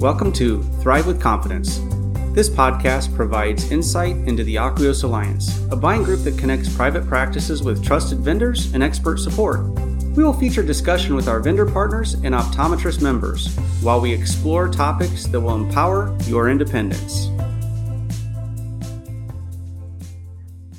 Welcome to Thrive with Confidence. This podcast provides insight into the Acquios Alliance, a buying group that connects private practices with trusted vendors and expert support. We will feature discussion with our vendor partners and optometrist members while we explore topics that will empower your independence.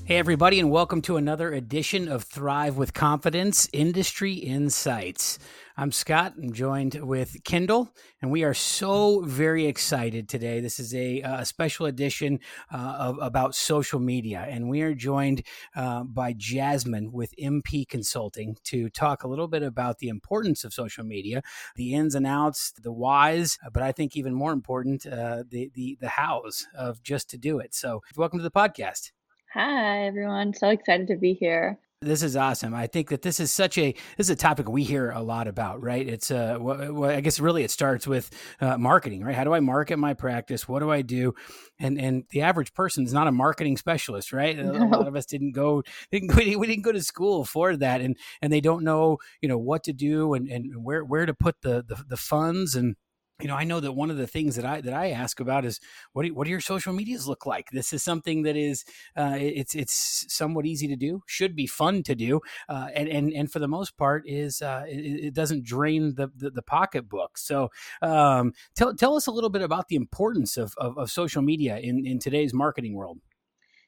Hey, everybody, and welcome to another edition of Thrive with Confidence Industry Insights. I'm Scott. I'm joined with Kendall, and we are so very excited today. This is a, a special edition uh, of about social media, and we are joined uh, by Jasmine with MP Consulting to talk a little bit about the importance of social media, the ins and outs, the whys, but I think even more important, uh, the the the hows of just to do it. So, welcome to the podcast. Hi, everyone. So excited to be here. This is awesome. I think that this is such a this is a topic we hear a lot about, right? It's uh, well, I guess really it starts with uh, marketing, right? How do I market my practice? What do I do? And and the average person is not a marketing specialist, right? No. A lot of us didn't go didn't we didn't go to school for that, and and they don't know you know what to do and and where where to put the the, the funds and you know, I know that one of the things that I that I ask about is what do, what do your social medias look like? This is something that is uh, it's it's somewhat easy to do, should be fun to do, uh, and and and for the most part is uh, it, it, doesn't drain the the, the pocketbook. So um, tell tell us a little bit about the importance of, of, of social media in in today's marketing world.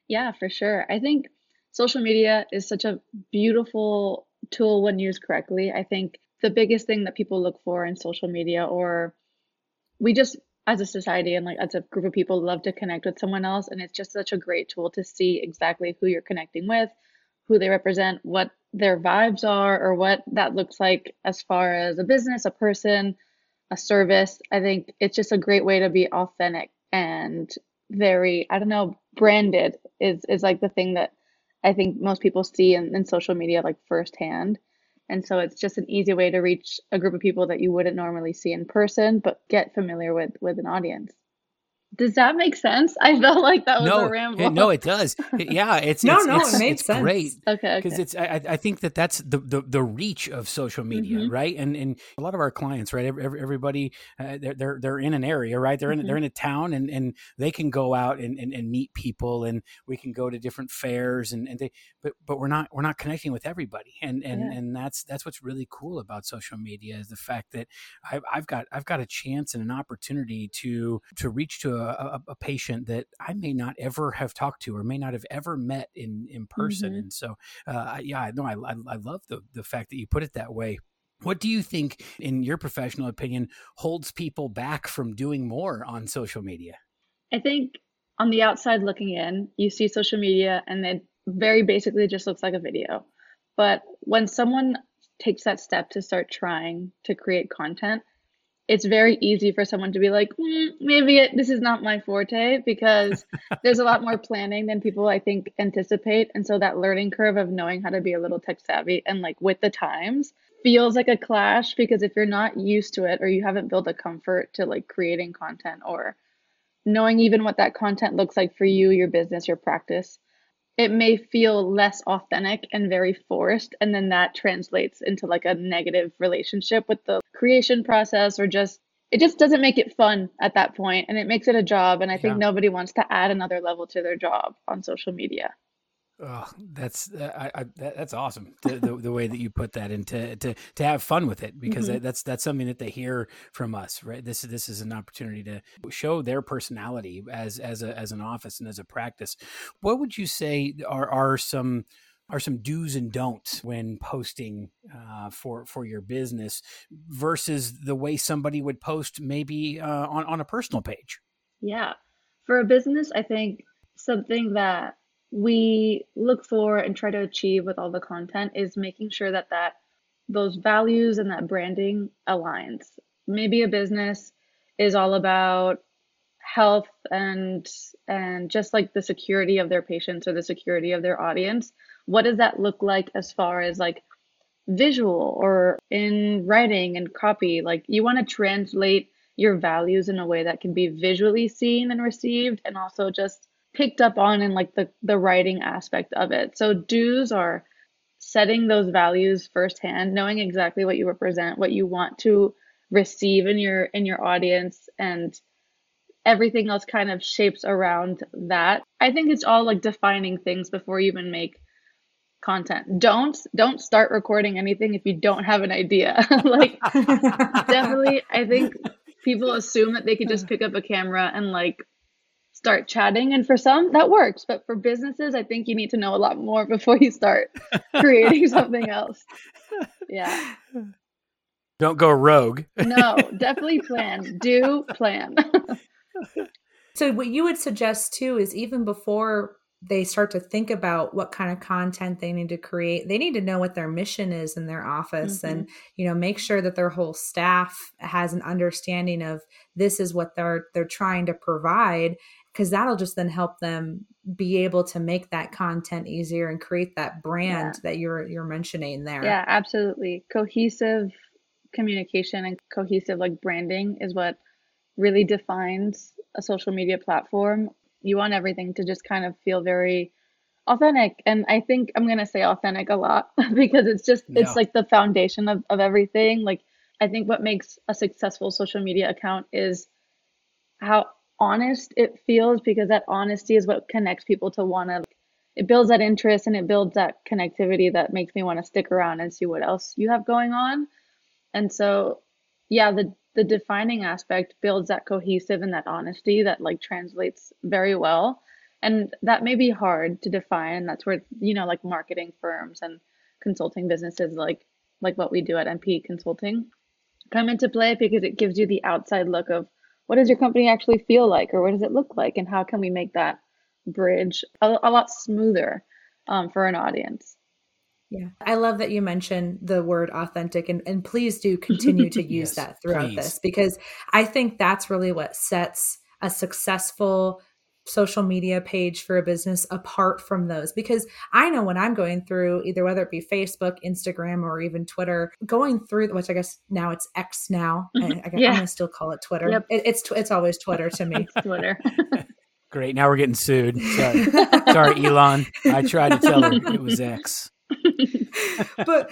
Yeah, for sure. I think social media is such a beautiful tool when used correctly. I think the biggest thing that people look for in social media or we just as a society and like as a group of people love to connect with someone else and it's just such a great tool to see exactly who you're connecting with who they represent what their vibes are or what that looks like as far as a business a person a service. I think it's just a great way to be authentic and very i don't know branded is is like the thing that i think most people see in, in social media like firsthand and so it's just an easy way to reach a group of people that you wouldn't normally see in person, but get familiar with with an audience. Does that make sense? I felt like that was no, a ramble. no, it does. yeah, it's no, it's, no, it's, it made it's sense. great. Okay, because okay. it's I, I think that that's the, the the reach of social media, Mhm. right? And and a lot of our clients, right? Every, every- everybody, uh, they're they're they're in an area, right? They're in Mhm. they're in a town, and and they can go out and, and, and meet people, and we can go to different fairs, and and they, but but we're not we're not connecting with everybody, and and Yeah. and that's that's what's really cool about social media is the fact that I've, I've got I've got a chance and an opportunity to to reach to a, a, a patient that I may not ever have talked to or may not have ever met in in person. Mhm. And so, uh, yeah, no, I, I I love the the fact that you put it that way. What do you think, in your professional opinion, holds people back from doing more on social media? I think on the outside looking in, you see social media and it very basically just looks like a video. But when someone takes that step to start trying to create content, it's very easy for someone to be like, "Hmm, maybe it, this is not my forte because there's a lot more planning than people I think anticipate. And so that learning curve of knowing how to be a little tech savvy and like with the times feels like a clash because if you're not used to it or you haven't built a comfort to like creating content or knowing even what that content looks like for you, your business, your practice, it may feel less authentic and very forced. And then that translates into like a negative relationship with the creation process or just, it just doesn't make it fun at that point and it makes it a job. And I think Yeah. nobody wants to add another level to their job on social media. Oh, that's uh, I, I, that's awesome. The, the, the way that you put that into to to have fun with it because Mhm. that's that's something that they hear from us, right? This is this is an opportunity to show their personality as as a as an office and as a practice. What would you say are are some are some do's and don'ts when posting uh, for for your business versus the way somebody would post maybe uh, on on a personal page? Yeah. For a business, I think something that we look for and try to achieve with all the content is making sure that that those values and that branding aligns. Maybe a business is all about health and and just like the security of their patients or the security of their audience. What does that look like as far as like visual or in writing and copy? Like you want to translate your values in a way that can be visually seen and received and also just picked up on in like the the writing aspect of it. So do's are setting those values firsthand, knowing exactly what you represent, what you want to receive in your in your audience and everything else kind of shapes around that. I think it's all like defining things before you even make content. Don't don't start recording anything if you don't have an idea. like definitely I think people assume that they could just pick up a camera and like start chatting and for some that works, but for businesses I think you need to know a lot more before you start creating something else. Yeah. Don't go rogue. no, definitely plan. Do plan. so what you would suggest too is even before they start to think about what kind of content they need to create they need to know what their mission is in their office mm-hmm. and you know make sure that their whole staff has an understanding of this is what they're they're trying to provide because that'll just then help them be able to make that content easier and create that brand yeah. that you're you're mentioning there yeah absolutely cohesive communication and cohesive like branding is what really defines a social media platform. You want everything to just kind of feel very authentic. And I think I'm going to say authentic a lot because it's just, yeah. it's like the foundation of, of everything. Like, I think what makes a successful social media account is how honest it feels because that honesty is what connects people to want to it builds that interest and it builds that connectivity that makes me want to stick around and see what else you have going on. And so yeah the the defining aspect builds that cohesive and that honesty that like translates very well. And that may be hard to define that's where you know like marketing firms and consulting businesses like like what we do at mp consulting come into play because it gives you the outside look of what does your company actually feel like or what does it look like and how can we make that bridge a, a lot smoother um, for an audience yeah. I love that you mentioned the word authentic and, and please do continue to use yes, that throughout please. this because I think that's really what sets a successful social media page for a business apart from those because I know when I'm going through either whether it be Facebook, Instagram, or even Twitter, going through which I guess now it's X now. Mm-hmm. I, I yeah. I'm gonna still call it Twitter. Yep. It, it's it's always Twitter to me. Twitter. Great. Now we're getting sued. Sorry. Sorry, Elon. I tried to tell her it was X. but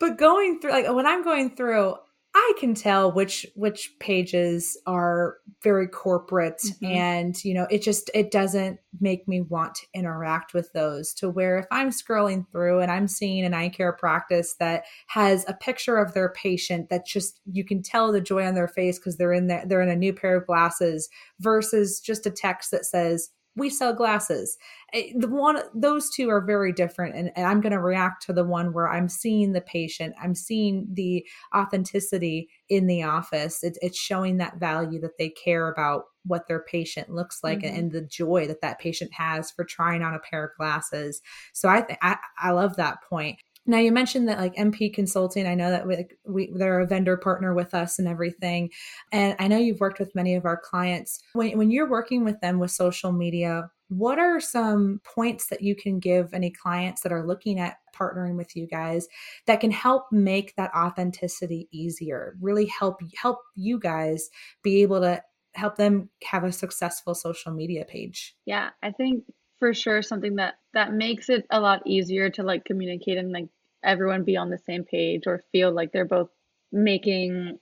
but going through like when I'm going through, I can tell which which pages are very corporate mm-hmm. and you know it just it doesn't make me want to interact with those to where if I'm scrolling through and I'm seeing an eye care practice that has a picture of their patient that just you can tell the joy on their face because they're in there they're in a new pair of glasses versus just a text that says we sell glasses. The one those two are very different and, and i'm going to react to the one where i'm seeing the patient i'm seeing the authenticity in the office. It, it's showing that value that they care about what their patient looks like mm-hmm. and the joy that that patient has for trying on a pair of glasses. So i I, I love that point now you mentioned that like MP Consulting, I know that we, we, they're a vendor partner with us and everything, and I know you've worked with many of our clients. When when you're working with them with social media, what are some points that you can give any clients that are looking at partnering with you guys that can help make that authenticity easier? Really help help you guys be able to help them have a successful social media page. Yeah, I think for sure something that that makes it a lot easier to like communicate and like everyone be on the same page or feel like they're both making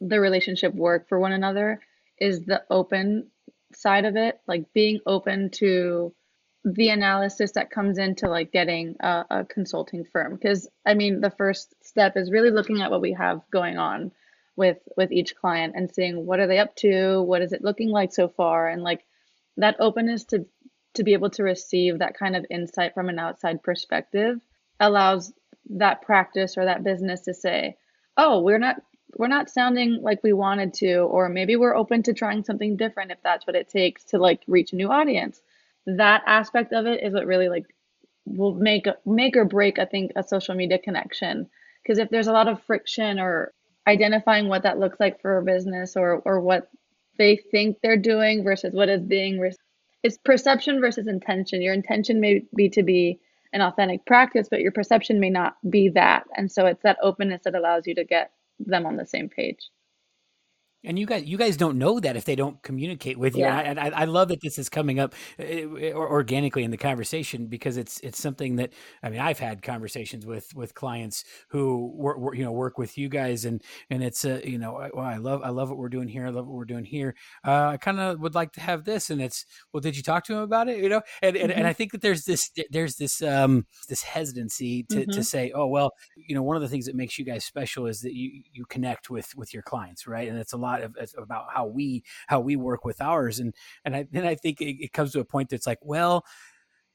the relationship work for one another is the open side of it. Like being open to the analysis that comes into like getting a, a consulting firm. Because i mean the first step is really looking at what we have going on with with each client and seeing what are they up to what is it looking like so far and like that openness to to be able to receive that kind of insight from an outside perspective allows that practice or that business to say, "Oh, we're not we're not sounding like we wanted to or maybe we're open to trying something different if that's what it takes to like reach a new audience." That aspect of it is what really like will make a make or break I think a social media connection because if there's a lot of friction or identifying what that looks like for a business or or what they think they're doing versus what is being it's perception versus intention. Your intention may be to be an authentic practice, but your perception may not be that. And so it's that openness that allows you to get them on the same page. And you guys, you guys don't know that if they don't communicate with you. Yeah. And I, I, love that this is coming up eh, organically in the conversation because it's it's something that I mean I've had conversations with with clients who work, you know work with you guys and and it's a you know well I love I love what we're doing here I love what we're doing here. Uh, I kind of would like to have this and it's well did you talk to him about it you know and and, mm-hmm. and I think that there's this there's this um this hesitancy to, mm-hmm. to say oh well you know one of the things that makes you guys special is that you you connect with with your clients right and it's a lot lot of, about how we how we work with ours and and I, then I think it, it comes to a point that's like well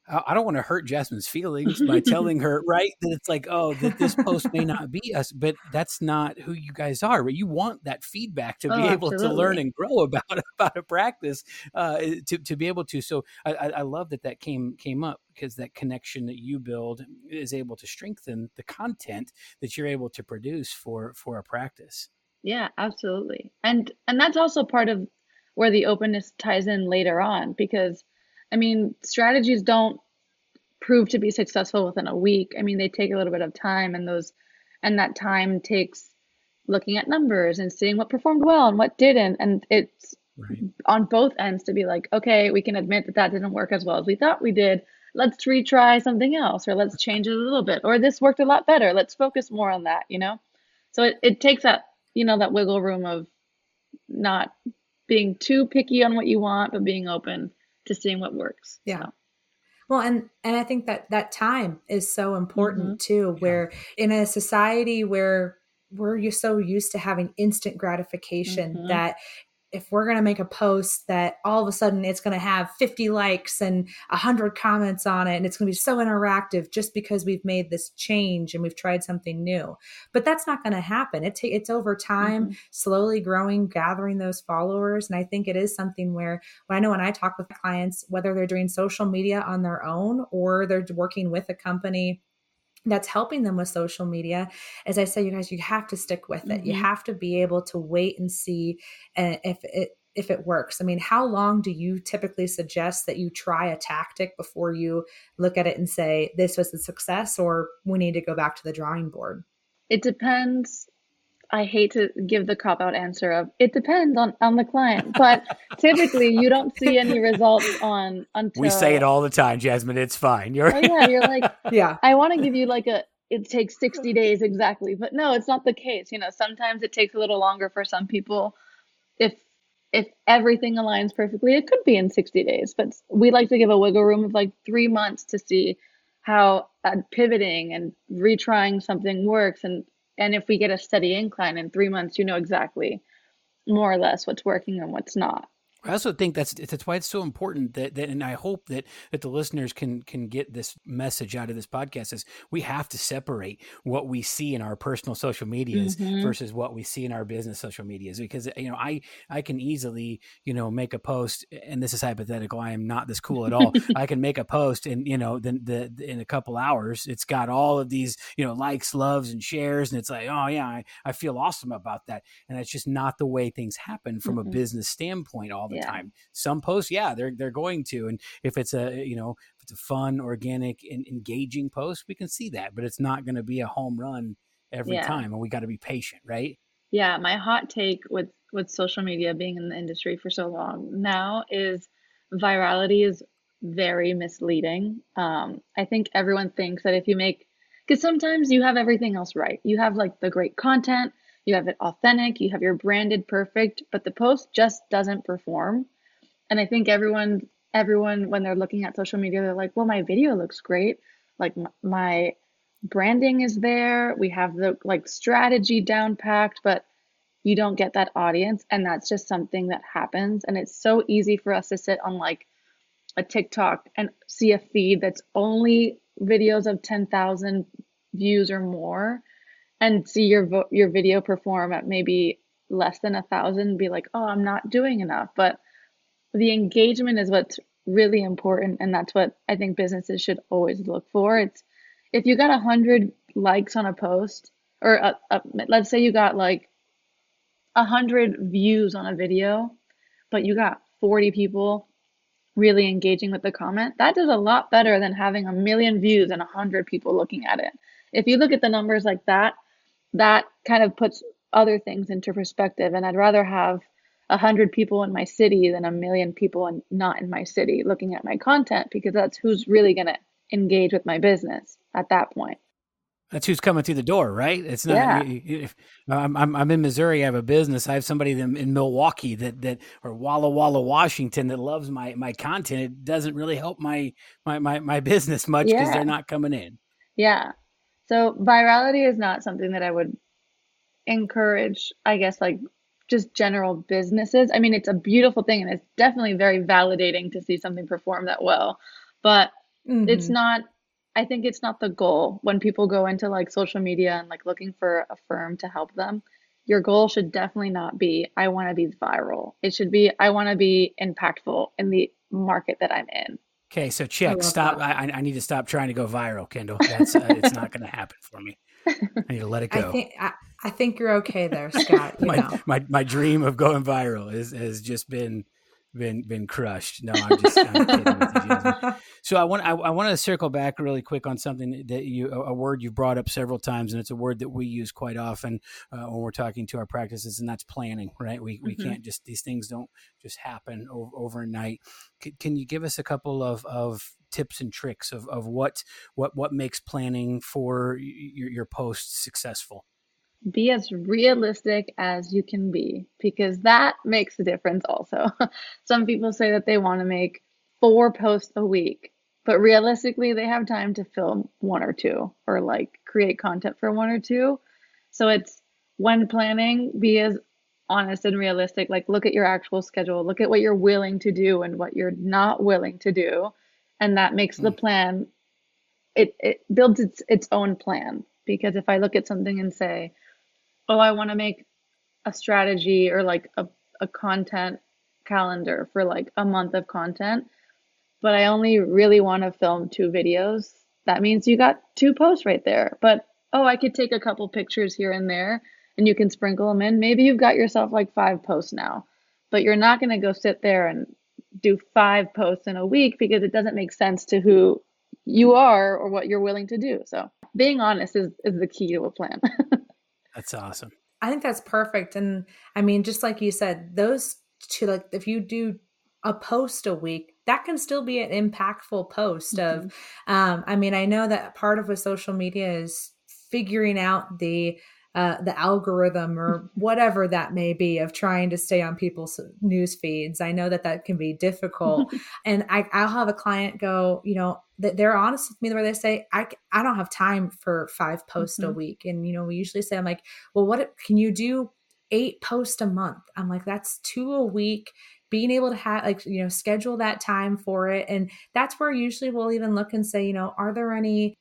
I don't want to hurt Jasmine's feelings by telling her, right? That it's like, oh, that this post may not be us, but that's not who you guys are. But You want that feedback to be oh, able absolutely. to learn and grow about about a practice, uh, to to be able to. So I, I love that that came came up because that connection that you build is able to strengthen the content that you're able to produce for for a practice. Yeah, absolutely. And and that's also part of where the openness ties in later on because I mean, strategies don't prove to be successful within a week. I mean, they take a little bit of time and those and that time takes looking at numbers and seeing what performed well and what didn't and it's right. on both ends to be like, okay, we can admit that that didn't work as well as we thought we did. Let's retry something else or let's change it a little bit or this worked a lot better. Let's focus more on that, you know? So it, it takes that you know, that wiggle room of not being too picky on what you want, but being open to seeing what works. Yeah. So. Well, and and I think that that time is so important mm-hmm. too. Where yeah. in a society where we're so used to having instant gratification mm-hmm. that if we're going to make a post that all of a sudden it's going to have 50 likes and 100 comments on it and it's going to be so interactive just because we've made this change and we've tried something new. But that's not going to happen. It it's over time mm-hmm. slowly growing gathering those followers. And i think it is something where when i know when i talk with clients whether they're doing social media on their own or they're working with a company that's helping them with social media as i say you guys you have to stick with it. Mm-hmm. you have to be able to wait and see uh, if it if it works. I mean how long do you typically suggest that you try a tactic before you look at it and say this was a success or we need to go back to the drawing board it depends I hate to give the cop out answer of it depends on, on the client, but typically you don't see any results on until we say it all the time, Jasmine. It's fine. You're oh, yeah, you're like yeah. I want to give you like a it takes 60 days exactly, but no, it's not the case. You know, sometimes it takes a little longer for some people. If if everything aligns perfectly, it could be in 60 days, but we like to give a wiggle room of like three months to see how uh, pivoting and retrying something works and and if we get a steady incline in three months, you know exactly more or less what's working and what's not. I also think that's that's why it's so important that, that and I hope that that the listeners can can get this message out of this podcast is we have to separate what we see in our personal social medias mm-hmm. versus what we see in our business social medias because you know I I can easily you know make a post and this is hypothetical I am not this cool at all I can make a post and you know then the, in a couple hours it's got all of these you know likes loves and shares and it's like oh yeah I, I feel awesome about that and that's just not the way things happen from mm-hmm. a business standpoint all the yeah. time. Some posts, yeah, they're they're going to, and if it's a you know if it's a fun, organic, and engaging post, we can see that. But it's not going to be a home run every yeah. time, and we got to be patient, right? Yeah, my hot take with with social media being in the industry for so long now is virality is very misleading. Um, I think everyone thinks that if you make because sometimes you have everything else right. You have like the great content, you have it authentic, you have your branded perfect, but the post just doesn't perform. And I think everyone everyone when they're looking at social media they're like, "Well, my video looks great. Like my branding is there. We have the like strategy down packed, but you don't get that audience and that's just something that happens and it's so easy for us to sit on like a TikTok and see a feed that's only videos of 10,000 views or more and see your vo- your video perform at maybe less than a thousand be like oh i'm not doing enough. But the engagement is what's really important and that's what i think businesses should always look for. It's if you got a hundred likes on a post or a, a, let's say you got like a hundred views on a video but you got 40 people really engaging with the comment that does a lot better than having a million views and a hundred people looking at it. If you look at the numbers like that that kind of puts other things into perspective. And I'd rather have a hundred people in my city than a million people and not in my city looking at my content because that's who's really going to engage with my business at that point. That's who's coming through the door, right? It's not. Yeah. If, I'm, I'm, I'm in Missouri. I have a business. I have somebody in, in Milwaukee that that or Walla Walla, Washington that loves my my content. It doesn't really help my my my, my business much because yeah. they're not coming in. Yeah. So virality is not something that I would encourage. I guess like just general businesses. I mean, it's a beautiful thing and it's definitely very validating to see something perform that well, but mm-hmm. it's not I think it's not the goal when people go into like social media and like looking for a firm to help them. Your goal should definitely not be I want to be viral. It should be I want to be impactful in the market that I'm in. Okay, so check. Stop. I, I, need to stop trying to go viral, Kendall. That's uh, it's not going to happen for me. I need to let it go. I think I, I think you're okay there, Scott. my, my my dream of going viral is has just been been been crushed. No, I'm just I'm kidding with you, Jasmine. So I want I, I want to circle back really quick on something that you a word you've brought up several times, and it's a word that we use quite often uh, when we're talking to our practices, and that's planning. Right? We we mm-hmm. can't just these things don't just happen over, overnight. C- can you give us a couple of of tips and tricks of, of what what what makes planning for your, your posts successful? Be as realistic as you can be because that makes a difference also. Some people say that they want to make four posts a week, but realistically, they have time to film one or two or like create content for one or two. So it's when planning, be as honest and realistic. Like, look at your actual schedule, look at what you're willing to do and what you're not willing to do. And that makes mm. the plan, it, it builds its, its own plan. Because if I look at something and say, oh, I want to make a strategy or like a, a content calendar for like a month of content, but I only really want to film two videos. That means you got two posts right there. But oh, I could take a couple pictures here and there and you can sprinkle them in. Maybe you've got yourself like five posts now, but you're not going to go sit there and do five posts in a week because it doesn't make sense to who you are or what you're willing to do. So being honest is, is the key to a plan. That's awesome. I think that's perfect. And I mean, just like you said, those two, like if you do a post a week, that can still be an impactful post mm-hmm. of, um, I mean, I know that part of what social media is figuring out the, uh, the algorithm or whatever that may be of trying to stay on people's news feeds. I know that that can be difficult. and I, I'll have a client go, you know, they're honest with me where they say I, I don't have time for five posts mm-hmm. a week and you know we usually say i'm like well what can you do eight posts a month i'm like that's two a week being able to have like you know schedule that time for it and that's where usually we'll even look and say you know are there any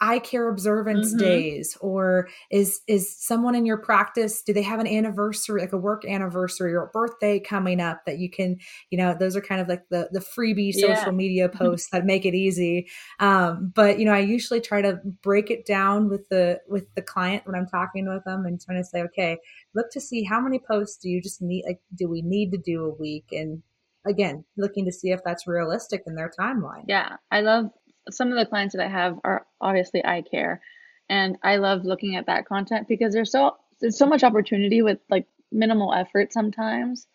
eye care observance mm-hmm. days or is is someone in your practice do they have an anniversary like a work anniversary or birthday coming up that you can you know those are kind of like the the freebie yeah. social media posts that make it easy um, but you know i usually try to break it down with the with the client when i'm talking with them and trying to say okay look to see how many posts do you just need like do we need to do a week and again looking to see if that's realistic in their timeline yeah i love some of the clients that I have are obviously eye care, and I love looking at that content because there's so there's so much opportunity with like minimal effort sometimes.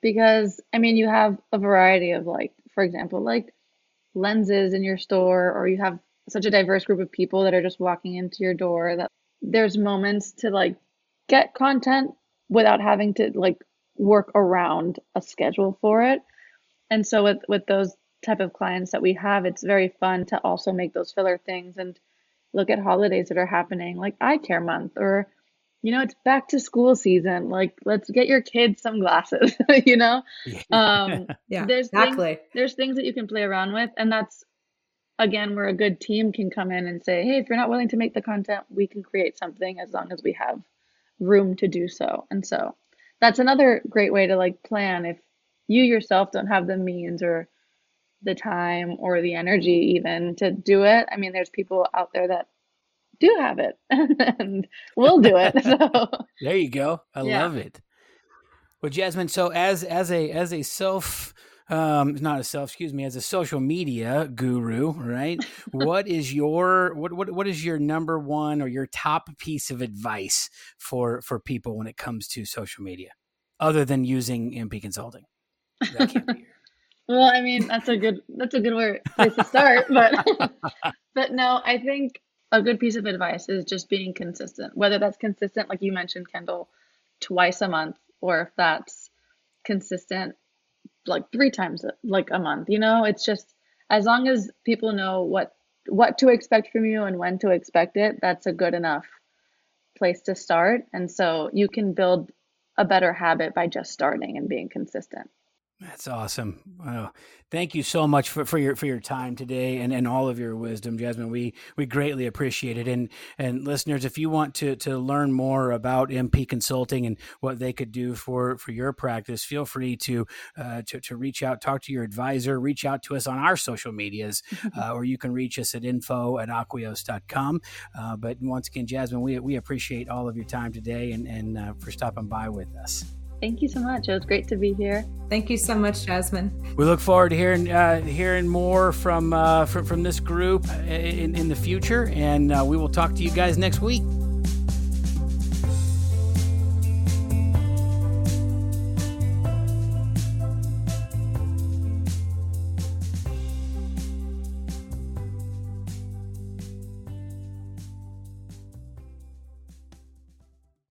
Because I mean, you have a variety of like, for example, like lenses in your store, or you have such a diverse group of people that are just walking into your door that there's moments to like get content without having to like work around a schedule for it. And so with with those type of clients that we have, it's very fun to also make those filler things and look at holidays that are happening, like eye care month, or you know, it's back to school season. Like, let's get your kids some glasses. you know, um, yeah, there's exactly. Things, there's things that you can play around with, and that's again where a good team can come in and say, hey, if you're not willing to make the content, we can create something as long as we have room to do so. And so that's another great way to like plan if you yourself don't have the means or the time or the energy even to do it. I mean, there's people out there that do have it and will do it. So there you go. I yeah. love it. Well, Jasmine, so as as a as a self um, not a self, excuse me, as a social media guru, right? what is your what, what what is your number one or your top piece of advice for for people when it comes to social media, other than using MP Consulting? Well, I mean, that's a good that's a good word, place to start, but but no, I think a good piece of advice is just being consistent. Whether that's consistent, like you mentioned, Kendall, twice a month, or if that's consistent like three times like a month. You know, it's just as long as people know what what to expect from you and when to expect it, that's a good enough place to start. And so you can build a better habit by just starting and being consistent. That's awesome. Wow. Thank you so much for, for your for your time today and, and all of your wisdom, Jasmine. We we greatly appreciate it. And and listeners, if you want to to learn more about MP Consulting and what they could do for for your practice, feel free to uh, to, to reach out, talk to your advisor, reach out to us on our social medias, uh, or you can reach us at info at acquios.com. Uh, but once again, Jasmine, we, we appreciate all of your time today and, and uh, for stopping by with us. Thank you so much. It was great to be here. Thank you so much, Jasmine. We look forward to hearing uh, hearing more from, uh, from from this group in, in the future, and uh, we will talk to you guys next week.